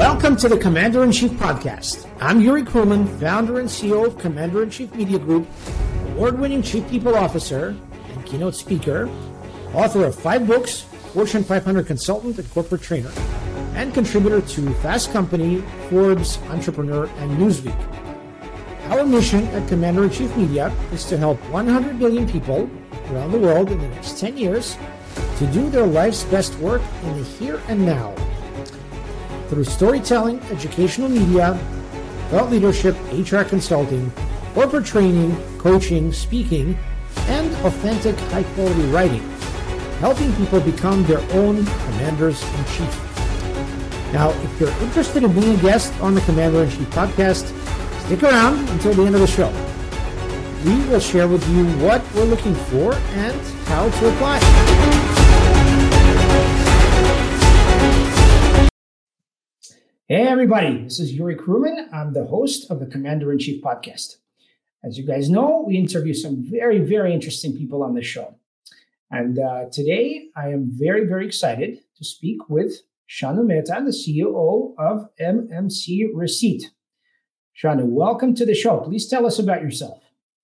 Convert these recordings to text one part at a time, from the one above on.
Welcome to the Commander in Chief podcast. I'm Yuri Kruman, founder and CEO of Commander in Chief Media Group, award winning Chief People Officer and keynote speaker, author of five books, Fortune 500 consultant and corporate trainer, and contributor to Fast Company, Forbes, Entrepreneur, and Newsweek. Our mission at Commander in Chief Media is to help 100 million people around the world in the next 10 years to do their life's best work in the here and now through storytelling, educational media, thought leadership, HR consulting, corporate training, coaching, speaking, and authentic high quality writing, helping people become their own commanders in chief. Now, if you're interested in being a guest on the Commander in Chief podcast, stick around until the end of the show. We will share with you what we're looking for and how to apply. Hey, everybody, this is Yuri Kruman. I'm the host of the Commander in Chief podcast. As you guys know, we interview some very, very interesting people on the show. And uh, today I am very, very excited to speak with Shanu Mehta, the CEO of MMC Receipt. Shanu, welcome to the show. Please tell us about yourself.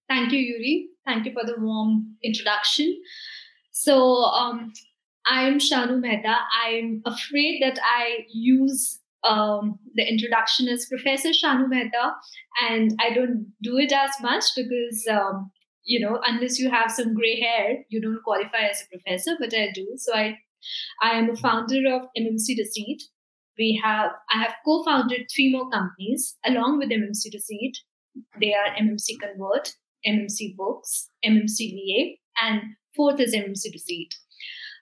Thank you, Yuri. Thank you for the warm introduction. So, um, I'm Shanu Mehta. I'm afraid that I use um, the introduction is Professor Shanu Mehta, and I don't do it as much because um, you know unless you have some gray hair, you don't qualify as a professor. But I do. So I I am a founder of MMC Receipt. We have I have co-founded three more companies along with MMC Receipt. They are MMC Convert, MMC Books, MMC VA, and fourth is MMC Receipt.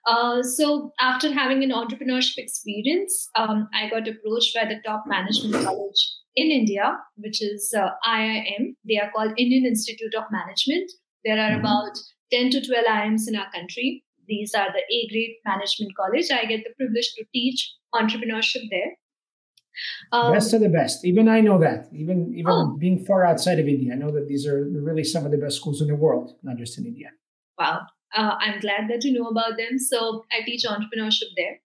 Uh, so after having an entrepreneurship experience, um, I got approached by the top management college in India, which is uh, IIM. They are called Indian Institute of Management. There are mm-hmm. about 10 to 12 IIMs in our country. These are the A grade management college. I get the privilege to teach entrepreneurship there. Um, best of the best. Even I know that. Even even oh. being far outside of India, I know that these are really some of the best schools in the world, not just in India. Wow, uh, I'm glad that you know about them. So I teach entrepreneurship there.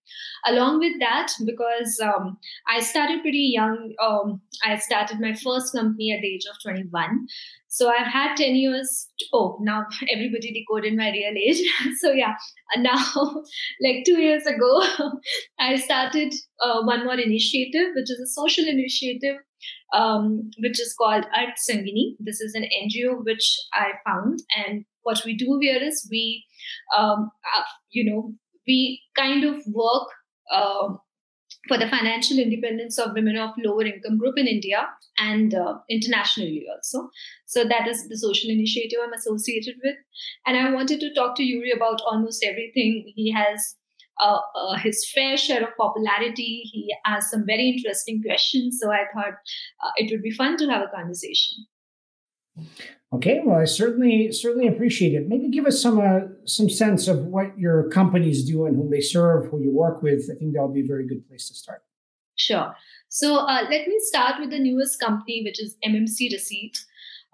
Along with that, because um, I started pretty young, um, I started my first company at the age of 21. So I've had 10 years. To, oh, now everybody decoded my real age. so yeah, now, like two years ago, I started uh, one more initiative, which is a social initiative um, which is called Art Sangini. This is an NGO which I found, and what we do here is we, um, uh, you know, we kind of work uh, for the financial independence of women of lower income group in India and uh, internationally also. So that is the social initiative I'm associated with. And I wanted to talk to Yuri about almost everything. He has uh, uh, his fair share of popularity. He has some very interesting questions. So I thought uh, it would be fun to have a conversation. Okay, well, I certainly certainly appreciate it. Maybe give us some uh, some sense of what your companies do and whom they serve, who you work with. I think that would be a very good place to start. Sure. So uh, let me start with the newest company, which is MMC Receipt.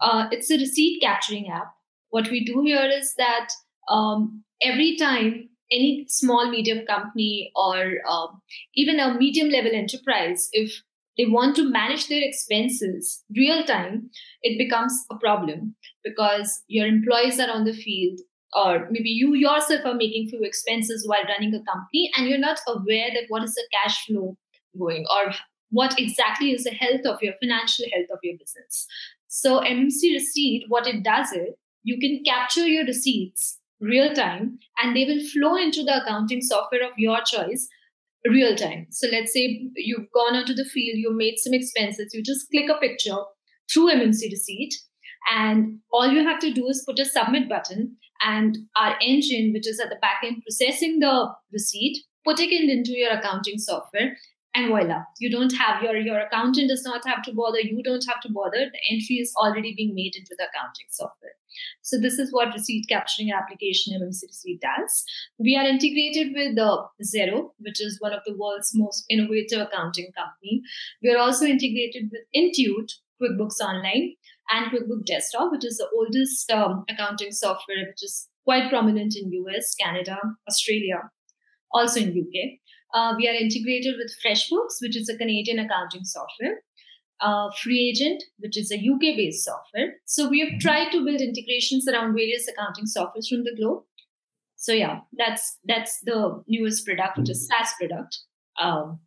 Uh, it's a receipt capturing app. What we do here is that um, every time any small medium company or um, even a medium level enterprise if they want to manage their expenses real time it becomes a problem because your employees are on the field or maybe you yourself are making few expenses while running a company and you're not aware that what is the cash flow going or what exactly is the health of your financial health of your business. So mmc receipt what it does is you can capture your receipts real time and they will flow into the accounting software of your choice real time. So let's say you've gone onto the field, you've made some expenses, you just click a picture through MMC receipt, and all you have to do is put a submit button, and our engine, which is at the back end processing the receipt, putting it into your accounting software, and voila you don't have your your accountant does not have to bother you don't have to bother. The entry is already being made into the accounting software. So this is what receipt capturing application mmc does. We are integrated with the Xero which is one of the world's most innovative accounting company. We are also integrated with intuit quickbooks online and quickbook desktop which is the oldest um, accounting software which is quite prominent in us canada australia also in uk uh, we are integrated with FreshBooks, which is a Canadian accounting software, uh, Free Agent, which is a UK based software. So we have mm-hmm. tried to build integrations around various accounting softwares from the globe. So yeah, that's that's the newest product, which is SaaS product. Um,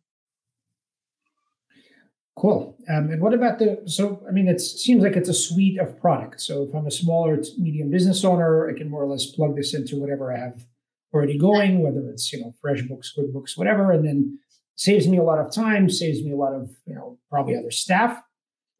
Cool. Um, and what about the? So, I mean, it seems like it's a suite of products. So, if I'm a smaller, medium business owner, I can more or less plug this into whatever I have already going, whether it's you know FreshBooks, QuickBooks, whatever, and then saves me a lot of time, saves me a lot of you know probably other staff.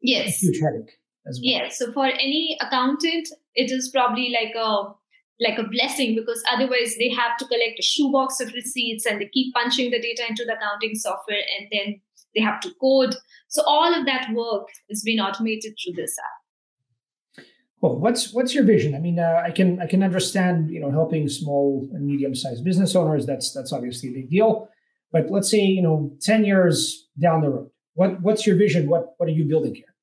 Yes. huge headache as well. Yes. So for any accountant, it is probably like a like a blessing because otherwise they have to collect a shoebox of receipts and they keep punching the data into the accounting software and then they have to code. So all of that work is being automated through this app. Well, what's what's your vision? I mean, uh, I can I can understand you know helping small and medium sized business owners. That's that's obviously a big deal. But let's say you know ten years down the road, what what's your vision? What what are you building here?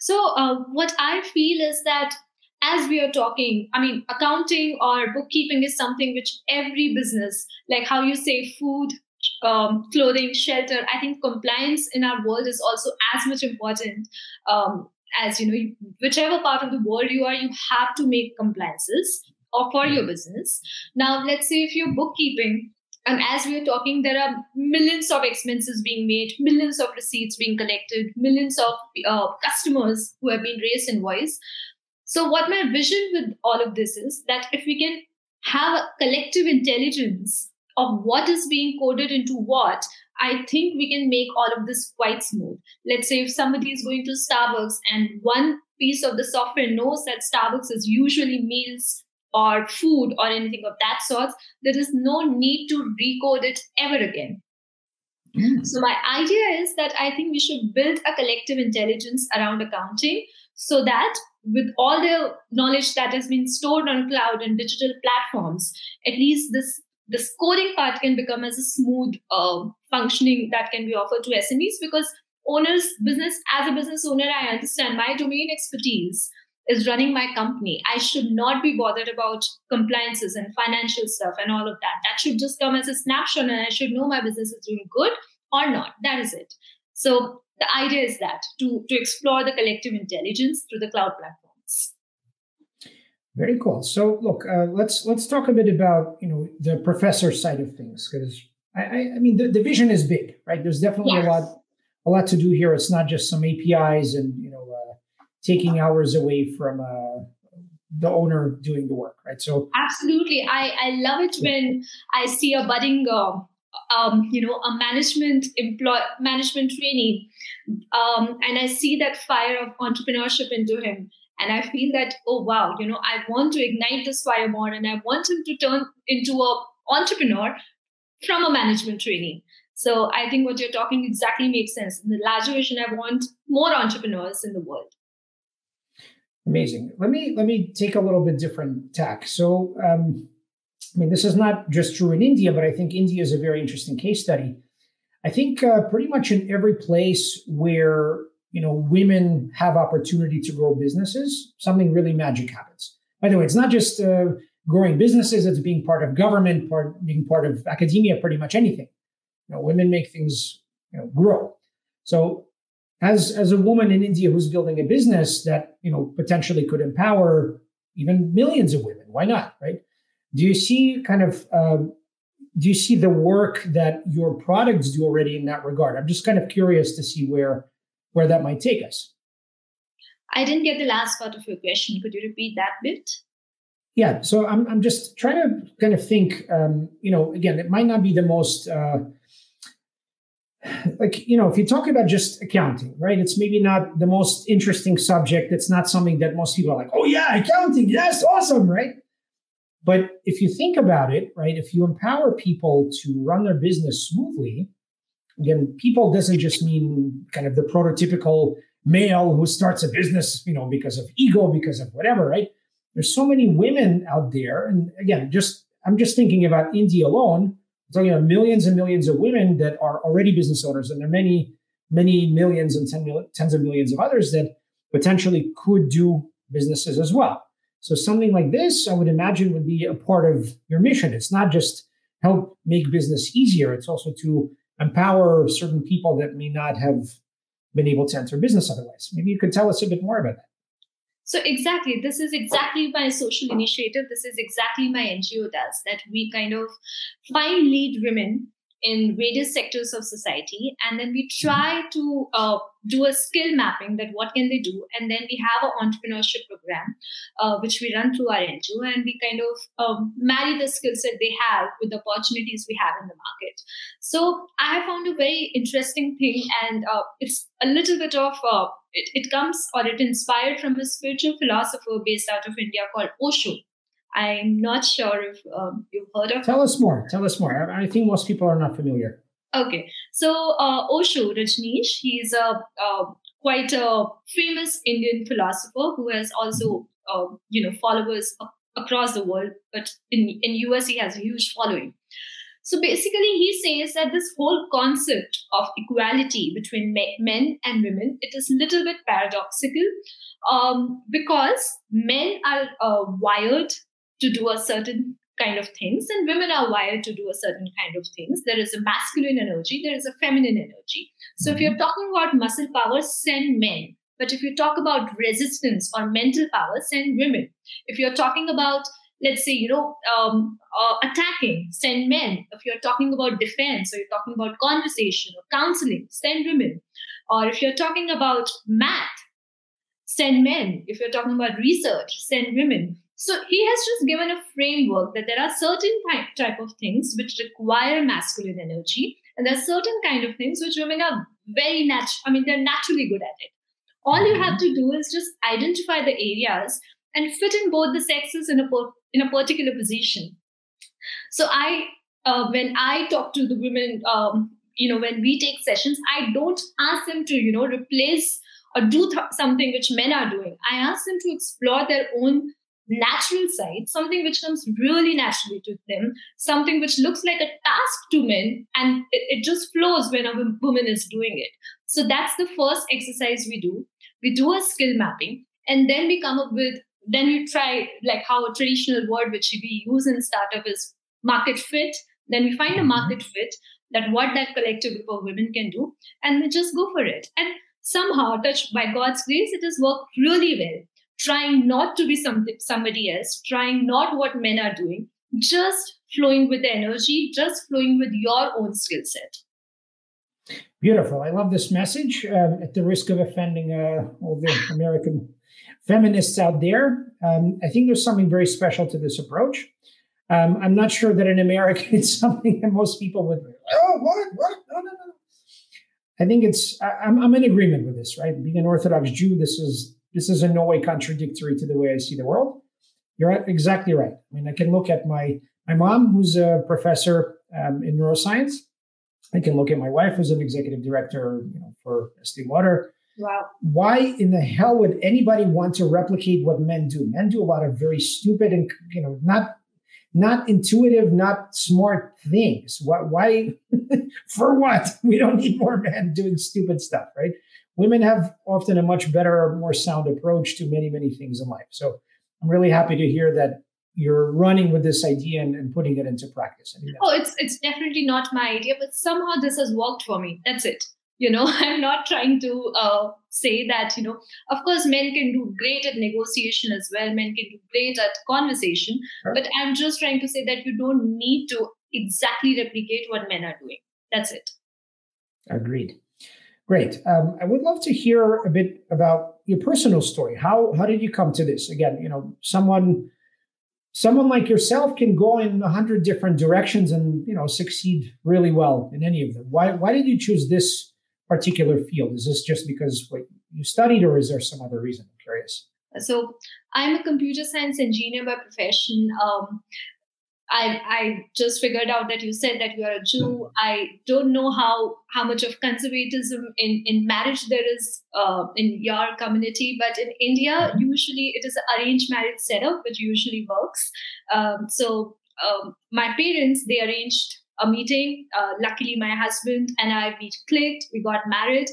So uh, what I feel is that as we are talking, I mean, accounting or bookkeeping is something which every business, like how you say food, um, clothing, shelter. I think compliance in our world is also as much important um, as you know, whichever part of the world you are, you have to make compliances or for your business. Now, let's say if you're bookkeeping, and as we are talking, there are millions of expenses being made, millions of receipts being collected, millions of uh, customers who have been raised invoice. So, what my vision with all of this is that if we can have a collective intelligence of what is being coded into what, I think we can make all of this quite smooth. Let's say if somebody is going to Starbucks and one piece of the software knows that Starbucks is usually meals or food or anything of that sort, there is no need to recode it ever again. Mm. So, my idea is that I think we should build a collective intelligence around accounting so that with all the knowledge that has been stored on cloud and digital platforms, at least this the scoring part can become as a smooth uh, functioning that can be offered to SMEs because owners, business as a business owner, I understand my domain expertise is running my company. I should not be bothered about compliances and financial stuff and all of that. That should just come as a snapshot and I should know my business is doing good or not. That is it. So the idea is that to, to explore the collective intelligence through the cloud platform. Very cool. So, look, uh, let's let's talk a bit about you know the professor side of things because I, I, I, mean the, the vision is big, right? There's definitely yes. a lot a lot to do here. It's not just some APIs and you know uh, taking hours away from uh, the owner doing the work, right? So, absolutely, I I love it when I see a budding. Um, um, you know, a management employ management trainee, um, and I see that fire of entrepreneurship into him and I feel that, oh, wow, you know, I want to ignite this fire more and I want him to turn into a entrepreneur from a management training. So I think what you're talking exactly makes sense. In the larger vision, I want more entrepreneurs in the world. Amazing. Let me let me take a little bit different tack. So, um, I mean, this is not just true in India, but I think India is a very interesting case study. I think uh, pretty much in every place where you know women have opportunity to grow businesses something really magic happens. By the way it's not just uh, growing businesses it's being part of government part being part of academia pretty much anything. You know women make things you know grow. So as as a woman in india who's building a business that you know potentially could empower even millions of women why not right? Do you see kind of um, do you see the work that your products do already in that regard? I'm just kind of curious to see where where that might take us. I didn't get the last part of your question. Could you repeat that bit? Yeah, so I'm I'm just trying to kind of think. Um, you know, again, it might not be the most uh, like you know, if you talk about just accounting, right? It's maybe not the most interesting subject. It's not something that most people are like, oh yeah, accounting, yes, awesome, right? But if you think about it, right, if you empower people to run their business smoothly, again, people doesn't just mean kind of the prototypical male who starts a business, you know, because of ego, because of whatever, right? There's so many women out there. And again, just I'm just thinking about India alone. I'm talking about millions and millions of women that are already business owners, and there are many, many millions and ten mil- tens of millions of others that potentially could do businesses as well. So something like this, I would imagine, would be a part of your mission. It's not just help make business easier. It's also to empower certain people that may not have been able to enter business otherwise. Maybe you could tell us a bit more about that. So exactly, this is exactly my social initiative. This is exactly my NGO does that we kind of find lead women in various sectors of society and then we try to uh, do a skill mapping that what can they do and then we have an entrepreneurship program uh, which we run through our ngo and we kind of um, marry the skill set they have with the opportunities we have in the market. So i have found a very interesting thing and uh, it's a little bit of uh, it, it comes or it inspired from a spiritual philosopher based out of india called osho I'm not sure if um, you've heard of. Tell us more. Tell us more. I think most people are not familiar. Okay, so uh, Osho Rajneesh, he's a uh, quite a famous Indian philosopher who has also uh, you know followers across the world, but in in US he has a huge following. So basically, he says that this whole concept of equality between men and women it is a little bit paradoxical um, because men are uh, wired to do a certain kind of things and women are wired to do a certain kind of things. There is a masculine energy there is a feminine energy. So if you're mm-hmm. talking about muscle power send men. But if you talk about resistance or mental power send women. If you're talking about let's say you know um, uh, attacking send men. If you're talking about defense or you're talking about conversation or counseling send women. Or if you're talking about math send men. If you're talking about research send women so he has just given a framework that there are certain type type of things which require masculine energy, and there are certain kind of things which women are very natural. I mean, they're naturally good at it. All you have to do is just identify the areas and fit in both the sexes in a in a particular position. So I, uh, when I talk to the women, um, you know, when we take sessions, I don't ask them to, you know, replace or do th- something which men are doing. I ask them to explore their own natural side, something which comes really naturally to them, something which looks like a task to men, and it, it, just flows when a woman is doing it. So that's the first exercise we do. We do a skill mapping, and then we come up with, then we try like how a traditional word which we use in startup is market fit. Then we find a mm-hmm. market fit that what that collective group of women can do, and we just go for it. And somehow, touched by God's grace, it has worked really well trying not to be something somebody else, trying not what men are doing, just flowing with the energy, just flowing with your own skill set. Beautiful. I love this message. Um, at the risk of offending uh, all the American feminists out there, um, I think there's something very special to this approach. Um, I'm not sure that in America it's something that most people would. Oh, what? What? No, no, no. I think it's. I, I'm, I'm in agreement with this, right? Being an Orthodox Jew, this is this is in no way contradictory to the way I see the world. You're exactly right. I mean, I can look at my my mom, who's a professor um, in neuroscience. I can look at my wife, who's an executive director you know, for Estee Lauder. Wow. Why in the hell would anybody want to replicate what men do? Men do a lot of very stupid and you know not not intuitive, not smart things. Why? why for what? We don't need more men doing stupid stuff, right? Women have often a much better, or more sound approach to many, many things in life. So I'm really happy to hear that you're running with this idea and, and putting it into practice. oh, it's it's definitely not my idea, but somehow this has worked for me. That's it. You know, I'm not trying to uh, say that. You know, of course, men can do great at negotiation as well. Men can do great at conversation, sure. but I'm just trying to say that you don't need to exactly replicate what men are doing. That's it. Agreed. Great. Um, I would love to hear a bit about your personal story. How how did you come to this? Again, you know, someone someone like yourself can go in a hundred different directions and you know succeed really well in any of them. Why why did you choose this particular field? Is this just because what you studied, or is there some other reason? I'm curious. So I'm a computer science engineer by profession. Um, I I just figured out that you said that you are a Jew. I don't know how how much of conservatism in in marriage there is uh, in your community, but in India usually it is an arranged marriage setup, which usually works. Um, so um, my parents they arranged a meeting. Uh, luckily, my husband and I we clicked. We got married.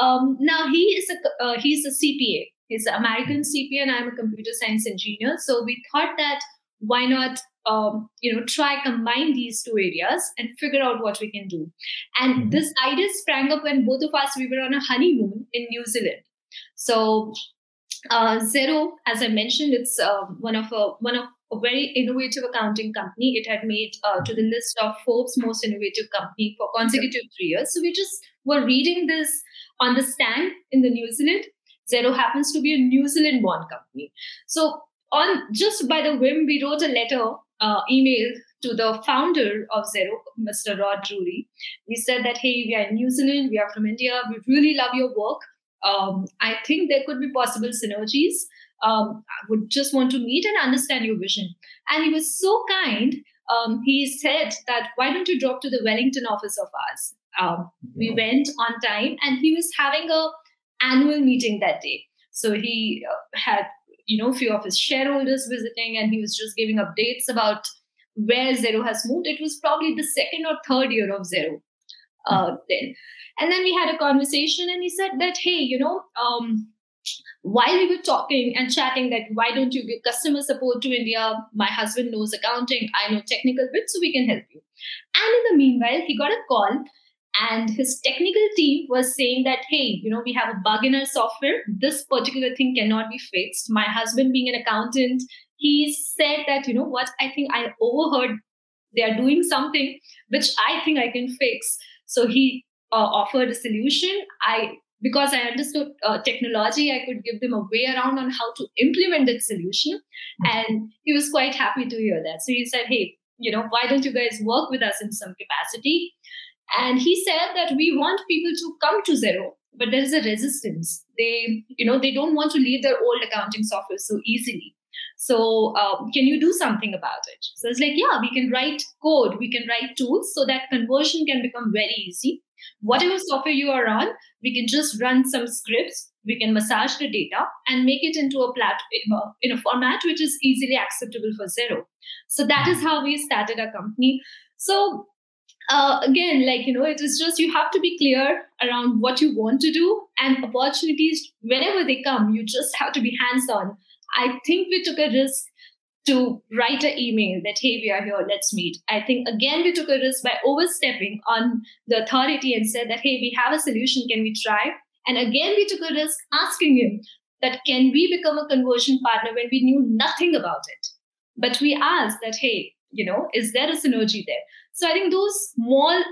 Um, now he is a uh, he's a CPA. He's an American CPA, and I'm a computer science engineer. So we thought that why not um, you know try combine these two areas and figure out what we can do and mm-hmm. this idea sprang up when both of us we were on a honeymoon in new zealand so uh, Xero, as I mentioned, it's uh, one of a one of a very innovative accounting company. It had made uh, to the list of Forbes most innovative company for consecutive three years. So we just were reading this on the stand in the New Zealand. Xero happens to be a New Zealand born company. So on just by the whim, we wrote a letter, uh, email to the founder of Xero, Mr. Rod Drury. We said that, hey, we are in New Zealand, we are from India, we really love your work. Um, I think there could be possible synergies um, I would just want to meet and understand your vision. And he was so kind. Um, he said that why don't you drop to the Wellington office of ours? Um, we went on time, and he was having a annual meeting that day. So he uh, had you know a few of his shareholders visiting, and he was just giving updates about where Xero has moved. It was probably the second or third year of Xero uh, then. And then we had a conversation, and he said that hey, you know. Um, while we were talking and chatting that why don't you give customer support to india my husband knows accounting i know technical bits so we can help you and in the meanwhile he got a call and his technical team was saying that hey you know we have a bug in our software this particular thing cannot be fixed my husband being an accountant he said that you know what i think i overheard they are doing something which i think i can fix so he uh, offered a solution i because I understood uh, technology, I could give them a way around on how to implement that solution. And he was quite happy to hear that. So he said, Hey, you know, why don't you guys work with us in some capacity? And he said that we want people to come to Xero, but there is a resistance. They, you know, they don't want to leave their old accounting software so easily. So, um, can you do something about it? So it's like, yeah, we can write code, we can write tools so that conversion can become very easy whatever software you are on, we can just run some scripts, we can massage the data and make it into a plat in a format which is easily acceptable for Xero. So that is how we started our company. So uh, again, like you know, it is just you have to be clear around what you want to do and opportunities whenever they come. You just have to be hands on. I think we took a risk to write an email that, hey, we are here, let's meet. I think again, we took a risk by overstepping on the authority and said that, hey, we have a solution, can we try? And again, we took a risk asking him that, can we become a conversion partner when we knew nothing about it? But we asked that, hey, you know, is there a synergy there? So I think those small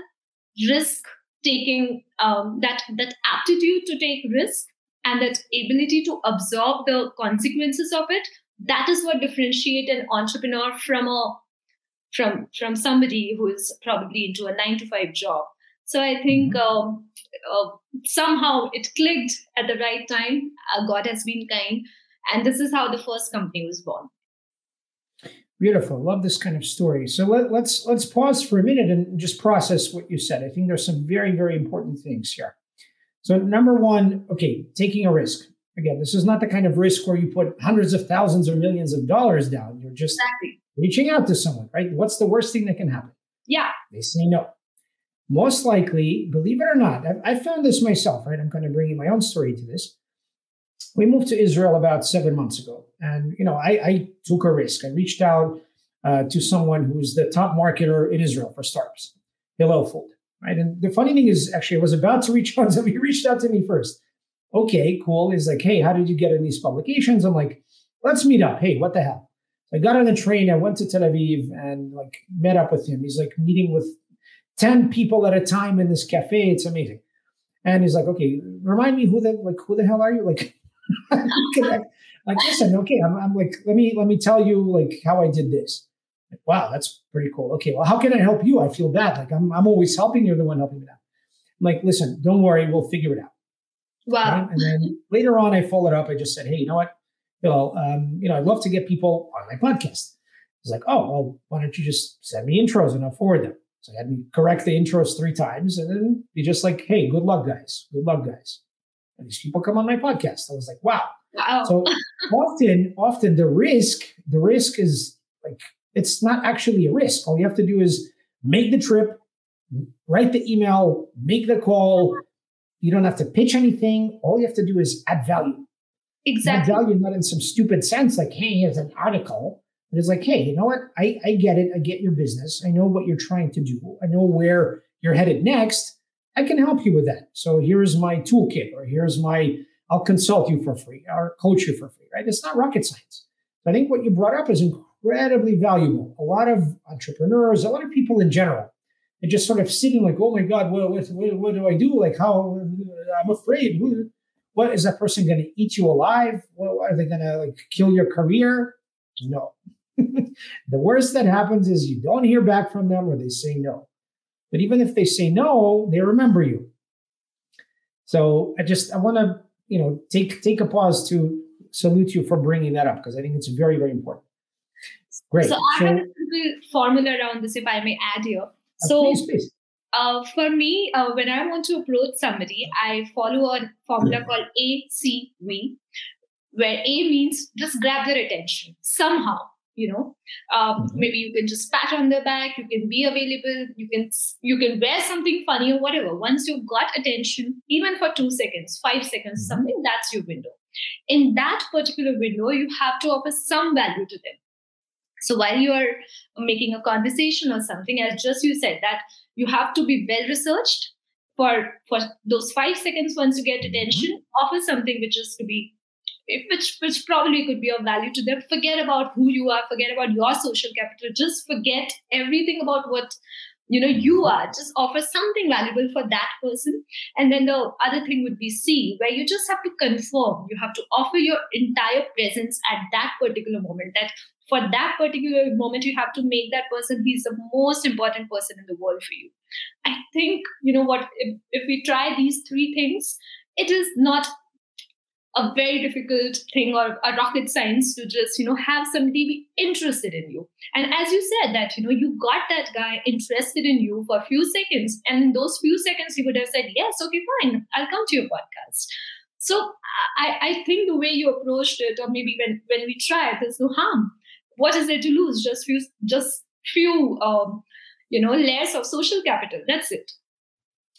risk taking, um, that, that aptitude to take risk and that ability to absorb the consequences of it that is what differentiate an entrepreneur from a from from somebody who is probably into a nine to five job so i think mm-hmm. um, uh, somehow it clicked at the right time uh, god has been kind and this is how the first company was born beautiful love this kind of story so let, let's let's pause for a minute and just process what you said i think there's some very very important things here so number one okay taking a risk Again, this is not the kind of risk where you put hundreds of thousands or millions of dollars down. You're just exactly. reaching out to someone, right? What's the worst thing that can happen? Yeah. They say no. Most likely, believe it or not, I, I found this myself, right? I'm kind of bringing my own story to this. We moved to Israel about seven months ago. And, you know, I, I took a risk. I reached out uh, to someone who's the top marketer in Israel for startups, Hillel Fuld, right? And the funny thing is, actually, I was about to reach out to he reached out to me first okay, cool. He's like, hey, how did you get in these publications? I'm like, let's meet up. Hey, what the hell? I got on the train. I went to Tel Aviv and like met up with him. He's like meeting with 10 people at a time in this cafe. It's amazing. And he's like, okay, remind me who the like who the hell are you? Like, like listen, okay, I'm, I'm like, let me let me tell you like how I did this. Like, wow, that's pretty cool. Okay, well, how can I help you? I feel bad. Like I'm I'm always helping. You're the one helping me out. I'm like, listen, don't worry, we'll figure it out. Wow. Right? And then later on, I followed up. I just said, hey, you know what? You know, um, you know, I'd love to get people on my podcast. He's like, oh, well, why don't you just send me intros and I'll forward them. So I had me correct the intros three times and then be just like, hey, good luck, guys. Good luck, guys. And these people come on my podcast. I was like, wow. Wow. So often, often the risk, the risk is like, it's not actually a risk. All you have to do is make the trip, write the email, make the call, uh-huh. you don't have to pitch anything. All you have to do is add value. Exactly. Add value not in some stupid sense like, hey, here's an article. But it's like, hey, you know what? I, I get it. I get your business. I know what you're trying to do. I know where you're headed next. I can help you with that. So here's my toolkit, or here's my, I'll consult you for free or coach you for free, right? It's not rocket science. I think what you brought up is incredibly valuable. A lot of entrepreneurs, a lot of people in general, are just sort of sitting like, oh my God, what, what, what, do I do? Like, how, I'm afraid. What is that person going to eat you alive? What, are they going to like kill your career? No. the worst that happens is you don't hear back from them or they say no. But even if they say no, they remember you. So I just I want to you know take take a pause to salute you for bringing that up because I think it's very very important. Great. So I so, have a little formula around this, if I may add here. Uh, so please, please. Uh, for me, uh, when I want to approach somebody, I follow a formula called ACV, where A means just grab their attention somehow you know um, mm-hmm. maybe you can just pat on their back you can be available you can you can wear something funny or whatever once you've got attention even for two seconds five seconds mm-hmm. something that's your window in that particular window you have to offer some value to them so while you are making a conversation or something as just you said that you have to be well researched for for those five seconds once you get mm-hmm. attention offer something which is to be which which probably could be of value to them. Forget about who you are. Forget about your social capital. Just forget everything about what you know you are. Just offer something valuable for that person. And then the other thing would be c where you just have to confirm you have to offer your entire presence at that particular moment. That for that particular moment you have to make that person he's the most important person in the world for you. I think you know what if, if we try these three things it is not a very difficult thing or a rocket science to just you know have somebody be interested in you. And as you said that you know you got that guy interested in you for a few seconds and in those few seconds he would have said yes okay fine i'll come to your podcast. So i, I think the way you approached it or maybe when when we try there's no harm. What is there to lose? Just few just few um, you know layers of social capital. That's it.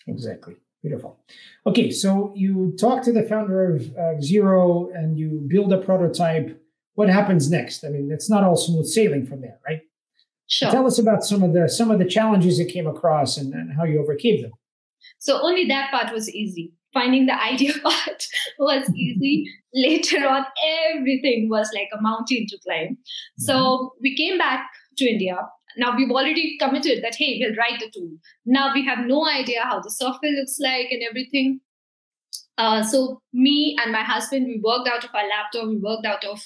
Exactly Beautiful. Okay, so you talk to the founder of uh, Xero and you build a prototype. What happens next? I mean, it's not all smooth sailing from there, right? Sure. Tell us about some of the some of the challenges you came across and, and how you overcame them. So only that part was easy. Finding the idea part was easy. Later on, everything was like a mountain to climb. So mm-hmm. we came back to India now we've already committed that, hey, we'll write the tool. Now we have no idea how the software looks like and everything. Uh, so me and my husband, we worked out of our laptop, we worked out of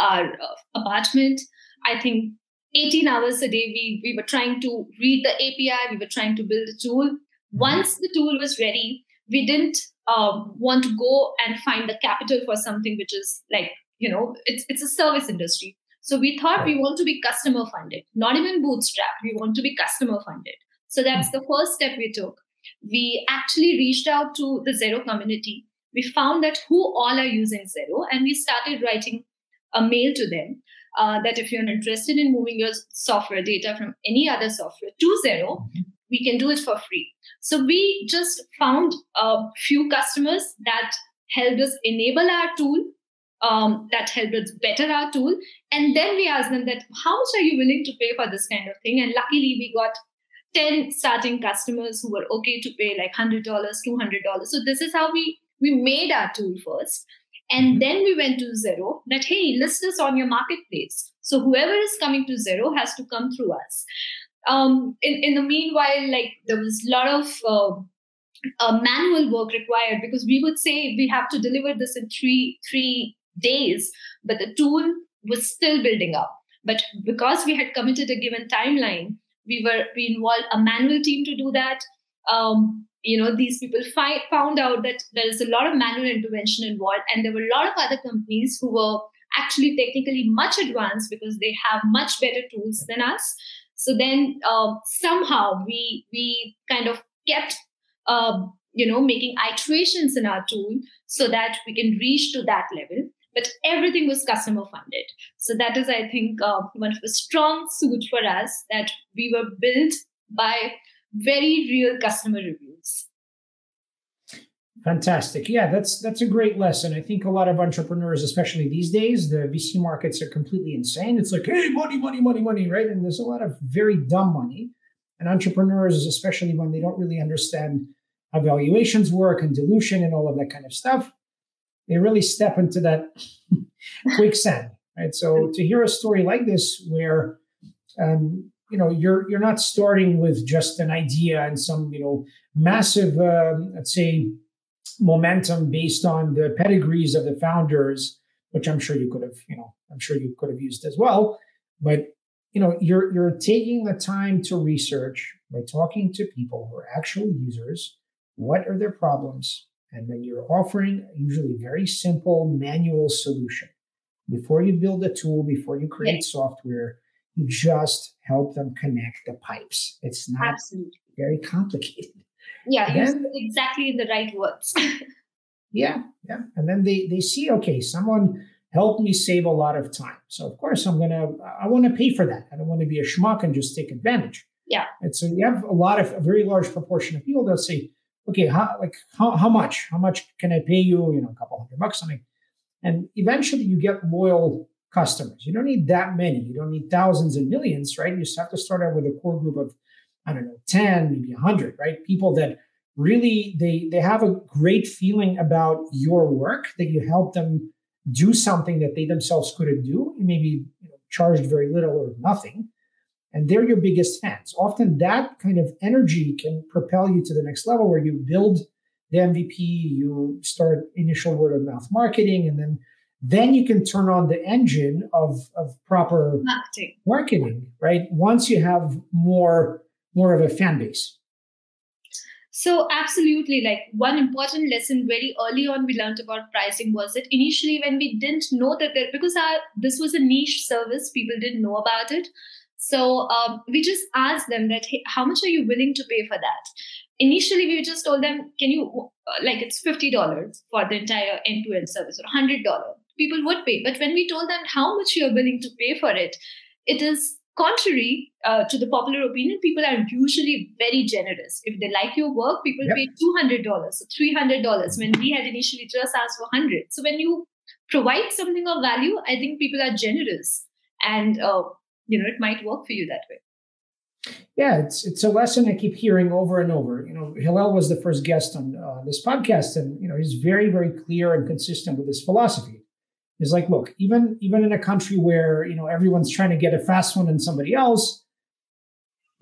our uh, apartment. I think 18 hours a day, we, we were trying to read the API, we were trying to build a tool. Mm-hmm. Once the tool was ready, we didn't um, want to go and find the capital for something which is like, you know, it's, it's a service industry. So we thought we want to be customer funded, not even bootstrap. We want to be customer funded. So that's the first step we took. We actually reached out to the Xero community. We found that who all are using Xero, and we started writing a mail to them uh, that if you're interested in moving your software data from any other software to Xero, we can do it for free. So we just found a few customers that helped us enable our tool um, that helped us better our tool. And then we asked them that how much are you willing to pay for this kind of thing? And luckily we got 10 starting customers who were okay to pay like $100, $200. So this is how we, we made our tool first. And mm-hmm. then we went to Xero that, hey, list us on your marketplace. So whoever is coming to Xero has to come through us. Um, in, in the meanwhile, like there was a lot of uh, uh, manual work required because we would say we have to deliver this in three three days, but the tool was still building up. But because we had committed a given timeline, we were we involved a manual team to do that. Um, you know, these people fi- found out that there is a lot of manual intervention involved, and there were a lot of other companies who were actually technically much advanced because they have much better tools than us. So then uh, somehow we we kind of kept uh, you know making iterations in our tool so that we can reach to that level but everything was customer funded. So that is, I think, uh, one of the strong suit for us that we were built by very real customer reviews. Fantastic. Yeah, that's that's a great lesson. I think a lot of entrepreneurs, especially these days, the VC markets are completely insane. It's like, hey, money, money, money, money, right? And there's a lot of very dumb money. And entrepreneurs, especially when they don't really understand how valuations work and dilution and all of that kind of stuff, they really step into that quicksand, right? So to hear a story like this, where um, you know you're you're not starting with just an idea and some you know massive, uh, let's say momentum based on the pedigrees of the founders, which I'm sure you could have, you know, I'm sure you could have used as well. But you know, you're you're taking the time to research by talking to people who are actual users. What are their problems? And then you're offering usually a very simple manual solution. Before you build a tool, before you create yes. software, you just help them connect the pipes. It's not Absolutely. very complicated yeah then, exactly the right words yeah yeah and then they they see okay someone helped me save a lot of time so of course i'm gonna i want to pay for that i don't want to be a schmuck and just take advantage yeah and so you have a lot of a very large proportion of people that say okay how like how, how much? How much can i pay you? You know a couple hundred bucks something. And eventually you get loyal customers. You don't need that many. You don't need thousands and millions right? You just have to start out with a core group of I don't know, 10, maybe 100, right? People that really they they have a great feeling about your work that you help them do something that they themselves couldn't do, maybe you know, charged very little or nothing, and they're your biggest fans. Often that kind of energy can propel you to the next level where you build the MVP, you start initial word of mouth marketing, and then then you can turn on the engine of, of proper marketing. marketing, right? Once you have more more of a fan base. So, absolutely, like one important lesson very early on we learned about pricing was that initially, when we didn't know that there, because our, this was a niche service, people didn't know about it. So, um, we just asked them that, hey, how much are you willing to pay for that? Initially, we just told them, can you, uh, like, it's $50 for the entire end to end service or $100. People would pay. But when we told them how much you're willing to pay for it, it is contrary uh, to the popular opinion, people are usually very generous. If they like your work, people yep. pay $200 or $300 when we had initially just asked for 100 So when you provide something of value, I think people are generous and, uh, you know, it might work for you that way. Yeah, it's it's a lesson I keep hearing over and over. You know, Hillel was the first guest on uh, this podcast, and you know he's very very clear and consistent with his philosophy is like, look, even even in a country where you know everyone's trying to get a fast one and somebody else,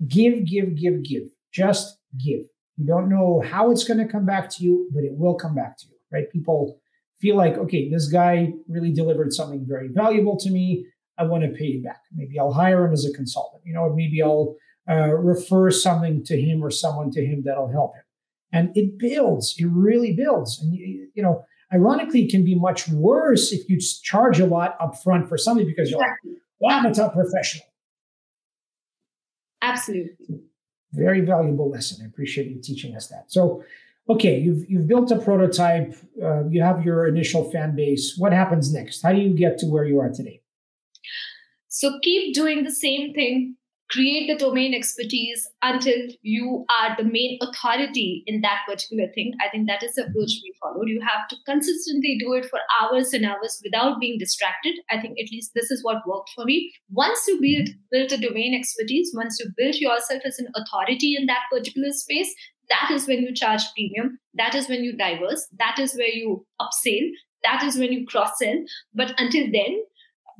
give, give, give, give. Just give. You don't know how it's going to come back to you, but it will come back to you, right? People feel like, okay, this guy really delivered something very valuable to me. I want to pay you back. Maybe I'll hire him as a consultant. You know, maybe I'll uh, refer something to him or someone to him that'll help him. And it builds. It really builds. And you, you know, Ironically, it can be much worse if you charge a lot upfront for something because you're exactly. like, well, I'm a top professional. Absolutely. Very valuable lesson. I appreciate you teaching us that. So, okay, you've you've built a prototype. Uh, you have your initial fan base. What happens next? How do you get to where you are today? So keep doing the same thing create the domain expertise until you are the main authority in that particular thing. I think that is the approach we followed. You have to consistently do it for hours and hours without being distracted. I think at least this is what worked for me. Once you build build a domain expertise, once you build yourself as an authority in that particular space, that is when you charge premium. That is when you diverse. That is where you upsell. That is when you cross sell. But until then,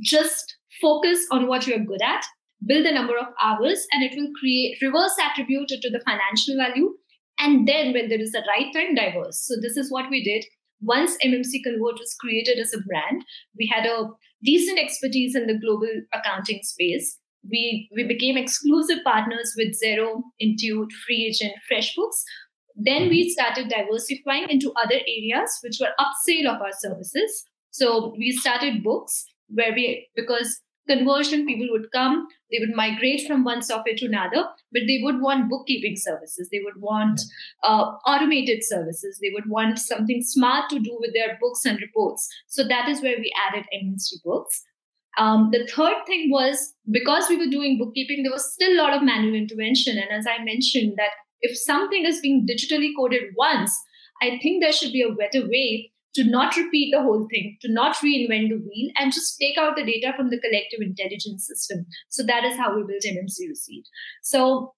just focus on what you're good at build the number of hours, and it will create reverse attribute it to the financial value. And then when there is a right time, diverse. So this is what we did. Once MMC Convert was created as a brand, we had a decent expertise in the global accounting space. We, we became exclusive partners with Xero, Intuit, Free Agent, FreshBooks. Then we started diversifying into other areas, which were upsale of our services. So we started books where we, because conversion, people would come, they would migrate from one software to another, but they would want bookkeeping services. They would want uh, automated services. They would want something smart to do with their books and reports. So that is where we added MMC Books. Um, the third thing was because we were doing bookkeeping, there was still a lot of manual intervention. And as I mentioned, that if something is being digitally coded once, I think there should be a better way to not repeat the whole thing, to not reinvent the wheel, and just take out the data from the collective intelligence system. So that is how we built MMC Receipt. So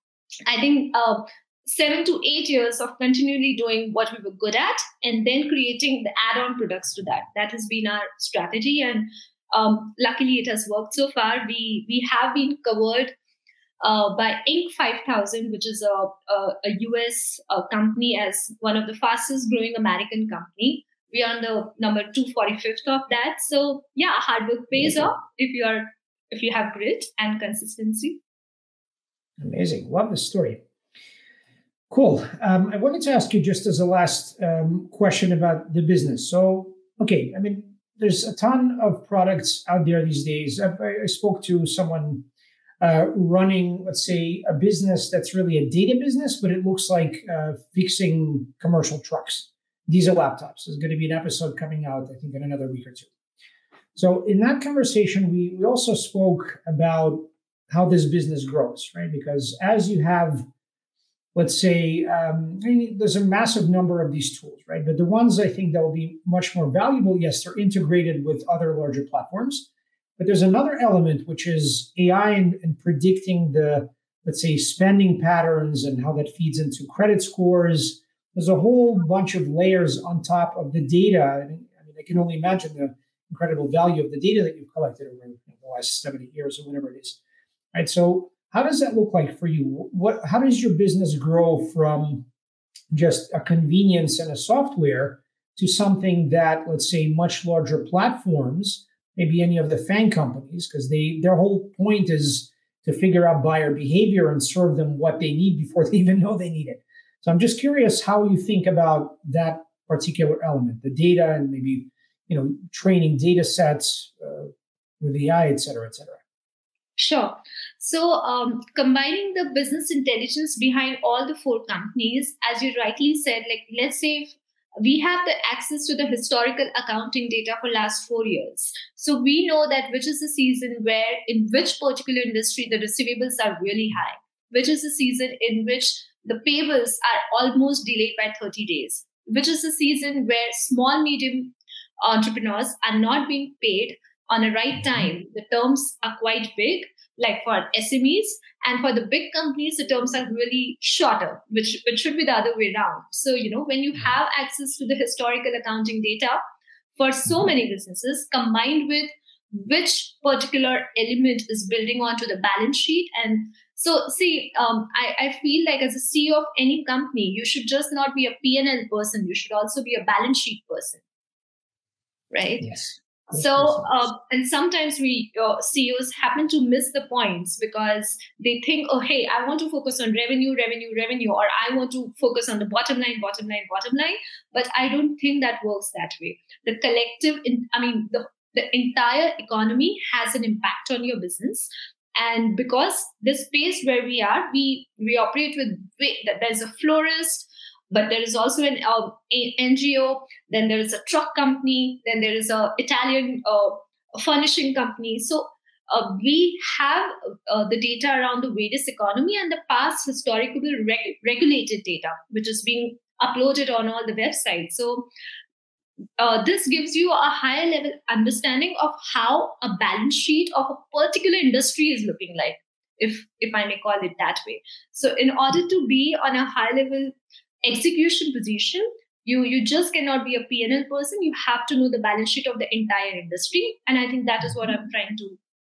I think uh, seven to eight years of continually doing what we were good at and then creating the add-on products to that. That has been our strategy, and um, luckily it has worked so far. We we have been covered uh, by Inc. 5000, which is a, a, a US uh, company as one of the fastest growing American company. We are on the number 245th of that. So yeah, hard work pays off if you are if you have grit and consistency. Amazing. Love the story. Cool. Um, I wanted to ask you just as a last um, question about the business. So, okay, I mean, there's a ton of products out there these days. I, I spoke to someone uh, running, let's say, a business that's really a data business, but it looks like uh, fixing commercial trucks, diesel laptops. There's going to be an episode coming out, I think, in another week or two. So, in that conversation, we, we also spoke about how this business grows, right? Because as you have, let's say, um, I mean, there's a massive number of these tools, right? But the ones I think that will be much more valuable, yes, they're integrated with other larger platforms but there's another element, which is AI and, and predicting the, let's say, spending patterns and how that feeds into credit scores. There's a whole bunch of layers on top of the data. I mean, I can only imagine the incredible value of the data that you've collected over the last 70 years or whatever it is. Right. So how does that look like for you? What how does your business grow from just a convenience and a software to something that, let's say, much larger platforms maybe any of the FANG companies, because they their whole point is to figure out buyer behavior and serve them what they need before they even know they need it. So I'm just curious how you think about that particular element, the data, and maybe you know training data sets uh, with AI, et cetera, et cetera. Sure. So, um, combining the business intelligence behind all the four companies, as you rightly said, like let's say we have the access to the historical accounting data for last four years so we know that which is the season where in which particular industry the receivables are really high which is the season in which the payables are almost delayed by 30 days which is a season where small medium entrepreneurs are not being paid on a right time the terms are quite big like for SMEs. And for the big companies, the terms are really shorter, which, which should be the other way around. So, you know, when you have access to the historical accounting data for so many businesses, combined with which particular element is building onto the balance sheet and so see um, I, I feel like as a ceo of any company you should just not be a p&l person you should also be a balance sheet person right yes so, uh, and sometimes we uh, CEOs happen to miss the points because they think, oh, hey, I want to focus on revenue, revenue, revenue, or I want to focus on the bottom line, bottom line, bottom line. But I don't think that works that way. The collective, in, I mean, the, the entire economy has an impact on your business. And because the space where we are, we we operate with there's a florist, but there is also an uh, NGO, then there is a truck company, then there is a Italian uh, furnishing company. So uh, we have uh, the data around the various economy and the past historical reg- regulated data, which is being uploaded on all the websites. So uh, this gives you a higher level understanding of how a balance sheet of a particular industry is looking like if if i may call it that way. So in order to be on a high level execution position you you just cannot be a pnl person. You have to know the balance sheet of the entire industry. And i think that is what i'm trying to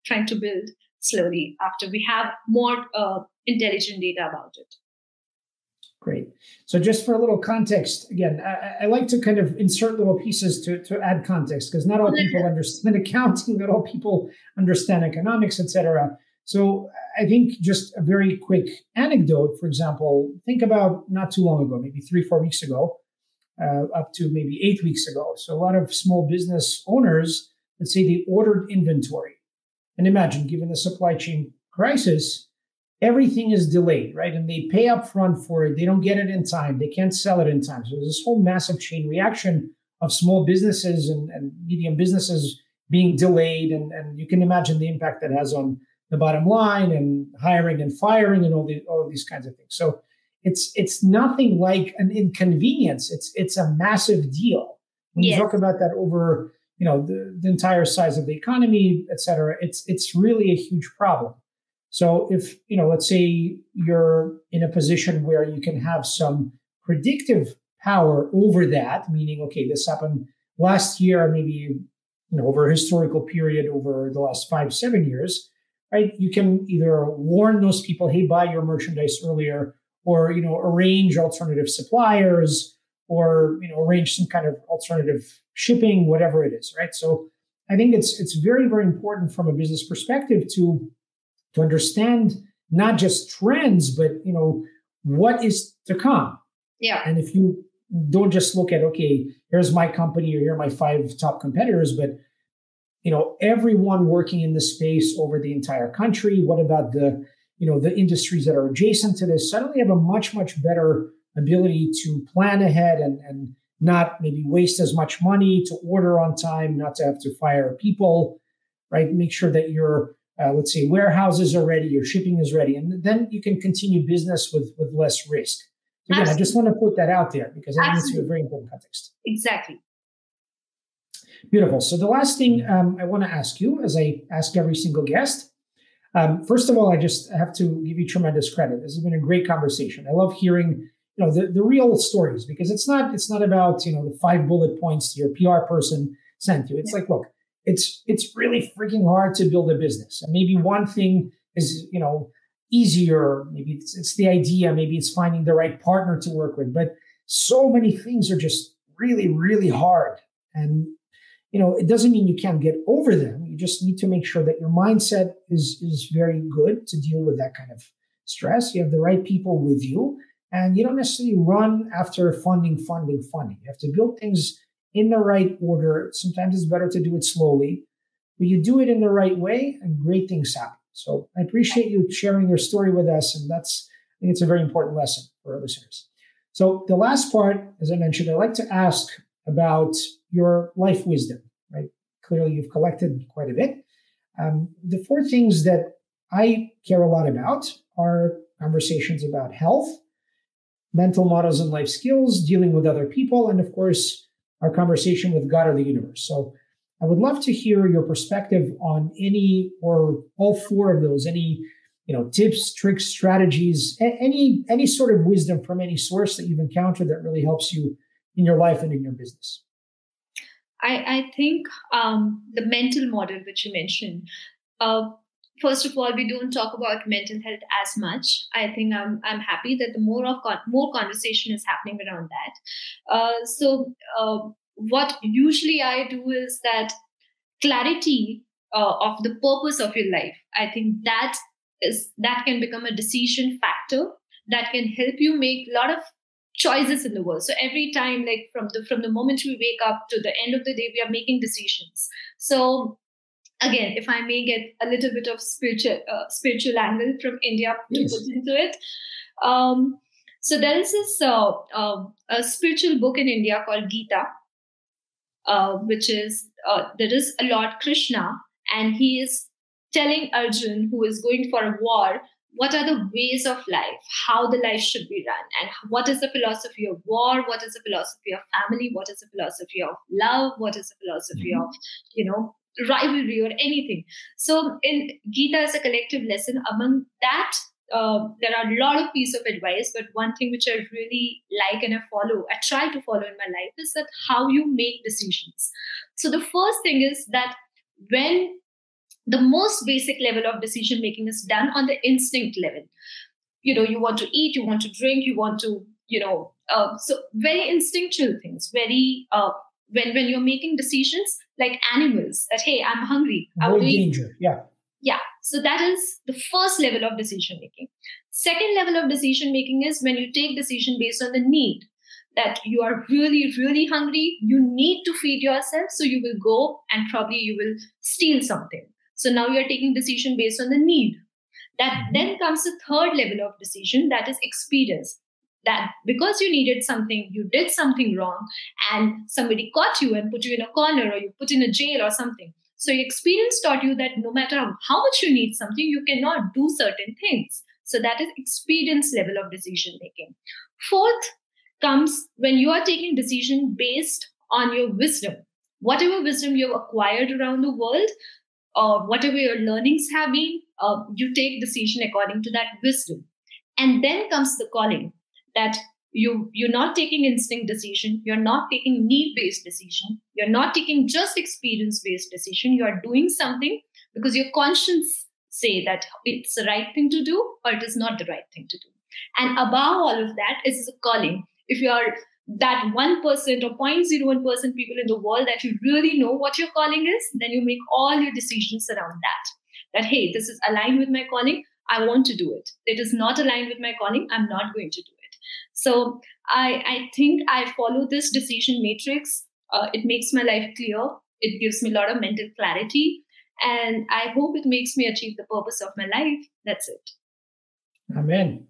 trying to build slowly after we have more uh, intelligent data about it great so just for a little context again I, I like to kind of insert little pieces to, to add context because not all people understand accounting not all people understand economics etc so I think just a very quick anecdote, for example, think about not too long ago, maybe three, four weeks ago, uh, up to maybe eight weeks ago. So a lot of small business owners, let's say they ordered inventory. And imagine, given the supply chain crisis, everything is delayed, right? And they pay up front for it. They don't get it in time. They can't sell it in time. So there's this whole massive chain reaction of small businesses and, and medium businesses being delayed. And, and you can imagine the impact that has on the bottom line and hiring and firing and all, the, all of these kinds of things. So it's it's nothing like an inconvenience. It's it's a massive deal. When yes. you talk about that over, you know, the, the entire size of the economy, et cetera, it's it's really a huge problem. So if, you know, let's say you're in a position where you can have some predictive power over that, meaning, okay, this happened last year, maybe, you know, over a historical period over the last five, seven years, right? You can either warn those people, hey, buy your merchandise earlier, or, you know, arrange alternative suppliers, or, you know, arrange some kind of alternative shipping, whatever it is, right? So I think it's it's very, very important from a business perspective to to understand not just trends, but you know what is to come. Yeah. And if you don't just look at okay, here's my company or here are my five top competitors, but you know everyone working in the space over the entire country. What about the you know the industries that are adjacent to this? Suddenly have a much much better ability to plan ahead and and not maybe waste as much money to order on time, not to have to fire people, right? Make sure that you're uh, let's say warehouses are ready, your shipping is ready, and then you can continue business with with less risk. So again, Absolutely. I just want to put that out there because I think it's a very important context. Exactly. Beautiful. So the last thing um, I want to ask you, as I ask every single guest, um, first of all, I just have to give you tremendous credit. This has been a great conversation. I love hearing you know the, the real stories because it's not it's not about you know the five bullet points your PR person sent you. It's yeah. like, look, it's it's really freaking hard to build a business. And maybe one thing is, you know, easier. Maybe it's, it's the idea. Maybe it's finding the right partner to work with. But so many things are just really, really hard. And you know, it doesn't mean you can't get over them. You just need to make sure that your mindset is is very good to deal with that kind of stress. You have the right people with you, and you don't necessarily run after funding, funding, funding. You have to build things in the right order. Sometimes it's better to do it slowly, but you do it in the right way and great things happen. So I appreciate you sharing your story with us. And that's, I think it's a very important lesson for our listeners. So the last part, as I mentioned, I'd like to ask about your life wisdom, right? Clearly you've collected quite a bit. Um, the four things that I care a lot about are conversations about health, mental models and life skills, dealing with other people, and of course, our conversation with God or the universe. So I would love to hear your perspective on any or all four of those, any you know tips, tricks, strategies, any any sort of wisdom from any source that you've encountered that really helps you in your life and in your business. I, I think um, the mental model which you mentioned, uh, first of all, we don't talk about mental health as much. I think I'm I'm happy that the more of con- more conversation is happening around that. Uh, so uh, what usually I do is that clarity uh, of the purpose of your life. I think that is that can become a decision factor that can help you make a lot of choices in the world so every time like from the from the moment we wake up to the end of the day we are making decisions so again, if I may get a little bit of spiritual uh, spiritual angle from India to yes. put into it. Um, so there is this uh, uh, a spiritual book in India called Gita, uh, which is uh, there is a Lord Krishna, and he is telling Arjun, who is going for a war, what are the ways of life, how the life should be run, and what is the philosophy of war, what is the philosophy of family, what is the philosophy of love, what is the philosophy mm-hmm. of, you know, rivalry or anything. So in Gita as a collective lesson, among that, uh, there are a lot of pieces of advice, but one thing which I really like and I follow, I try to follow in my life is that how you make decisions. So the first thing is that when the most basic level of decision making is done on the instinct level, you know, you want to eat, you want to drink, you want to, you know, uh, so very instinctual things, very uh, when when you're making decisions like animals that hey i'm hungry. Will danger yeah. Yeah. So that is the first level of decision making. Second level of decision making is when you take decision based on the need that you are really really hungry you need to feed yourself so you will go and probably you will steal something. So now you're taking decision based on the need. That mm-hmm. then comes the third level of decision that is experience that because you needed something, you did something wrong, and somebody caught you and put you in a corner or you put in a jail or something. So your experience taught you that no matter how much you need something, you cannot do certain things. So that is experience level of decision making. Fourth comes when you are taking decision based on your wisdom. Whatever wisdom you've acquired around the world, or whatever your learnings have been, uh, you take decision according to that wisdom. And then comes the calling that you you're not taking instinct decision you're not taking need based decision you're not taking just experience based decision you are doing something because your conscience say that it's the right thing to do or it is not the right thing to do. And above all of that is a calling. If you are that 1% or 0.01% people in the world that you really know what your calling is then you make all your decisions around that. That hey this is aligned with my calling. I want to do it. It is not aligned with my calling. I'm not going to do it so I, I think I follow this decision matrix. Uh, it makes my life clear. It gives me a lot of mental clarity. And I hope it makes me achieve the purpose of my life. That's it. Amen.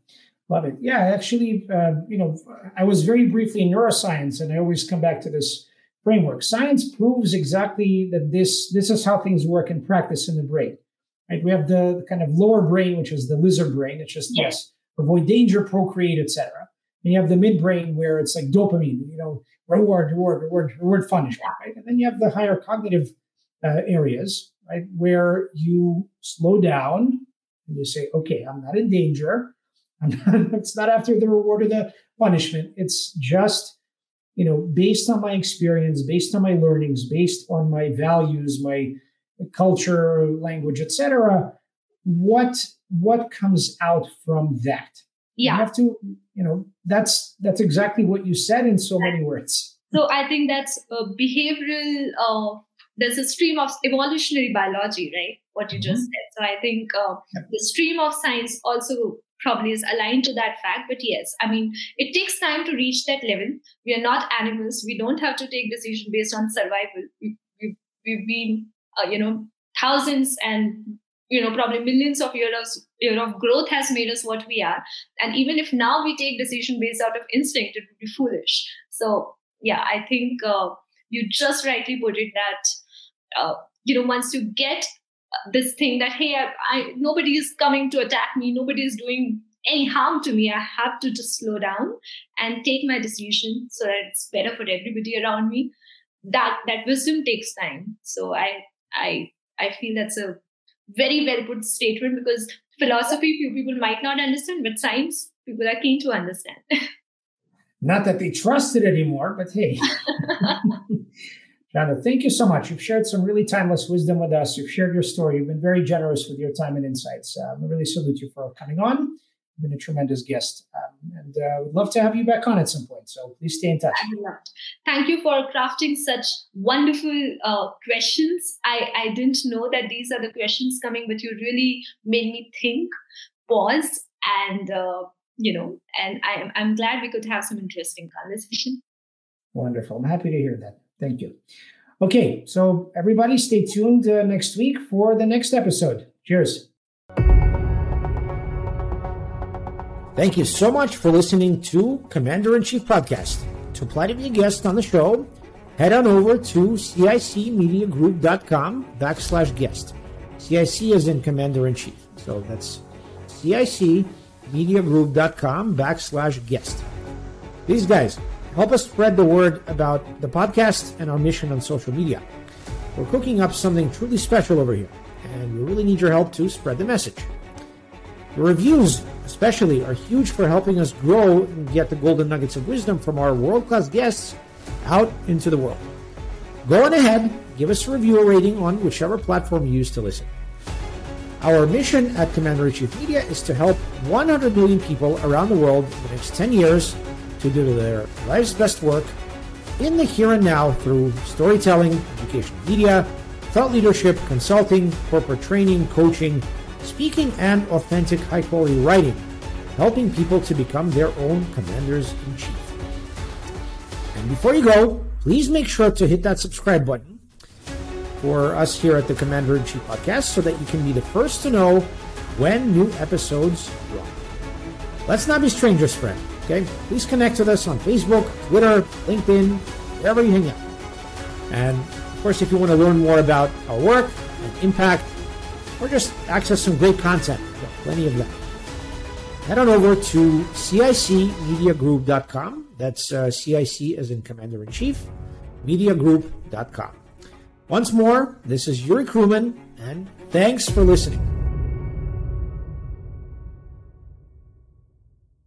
Love it. Yeah, actually, uh, you know, I was very briefly in neuroscience, and I always come back to this framework. Science proves exactly that this this is how things work in practice in the brain. Right? We have the kind of lower brain, which is the lizard brain. It's just yes, avoid danger, procreate, etc. And you have the midbrain where it's like dopamine, you know, reward, reward, reward, reward punishment, right? And then you have the higher cognitive uh, areas, right, where you slow down and you say, okay, I'm not in danger. Not, it's not after the reward or the punishment. It's just, you know, based on my experience, based on my learnings, based on my values, my culture, language, etc. What what comes out from that? Yeah. you have to you know that's that's exactly what you said in so many words. So i think that's a behavioral uh, there's a stream of evolutionary biology right? What you mm-hmm. just said. So i think uh, yeah. the stream of science also probably is aligned to that fact but yes i mean it takes time to reach that level. We are not animals. We don't have to take decision based on survival. We, we, we've been uh, you know thousands and you know probably millions of years year know growth has made us what we are. And even if now we take decision based out of instinct it would be foolish. So yeah i think uh, you just rightly put it that uh, you know once you get this thing that hey I, I nobody is coming to attack me nobody is doing any harm to me i have to just slow down and take my decision so that it's better for everybody around me that that wisdom takes time. So i i i feel that's a very well put statement because philosophy few people might not understand, but science people are keen to understand. not that they trust it anymore, but hey. Shanu, thank you so much. You've shared some really timeless wisdom with us. You've shared your story. You've been very generous with your time and insights. Uh, we really salute you for coming on been a tremendous guest. Um, and uh, we'd love to have you back on at some point. So please stay in touch. Thank you for crafting such wonderful uh, questions. I, I didn't know that these are the questions coming, but you really made me think, pause, and, uh, you know, and I, I'm glad we could have some interesting conversation. Wonderful. I'm happy to hear that. Thank you. Okay, so everybody stay tuned uh, next week for the next episode. Cheers. Thank you so much for listening to Commander in Chief Podcast. To apply to be a guest on the show, head on over to cicmediagroup.com backslash guest. CIC is in Commander in Chief. So that's cicmediagroup.com backslash guest. These guys help us spread the word about the podcast and our mission on social media. We're cooking up something truly special over here, and we really need your help to spread the message. The reviews, especially, are huge for helping us grow and get the golden nuggets of wisdom from our world class guests out into the world. Go on ahead, give us a review or rating on whichever platform you use to listen. Our mission at Commander in Chief Media is to help 100 million people around the world in the next 10 years to do their life's best work in the here and now through storytelling, education media, thought leadership, consulting, corporate training, coaching, speaking, and authentic, high quality writing, helping people to become their own commanders in chief. And before you go, please make sure to hit that subscribe button for us here at the Commander in Chief podcast so that you can be the first to know when new episodes drop. Let's not be strangers, friend. Okay? Please connect with us on Facebook, Twitter, LinkedIn, wherever you hang out. And of course, if you want to learn more about our work and impact or just access some great content. plenty of that. head on over to CICmediagroup.com. That's uh, CIC as in Commander in Chief, mediagroup.com. Once more, this is Yuri Kruman, and thanks for listening.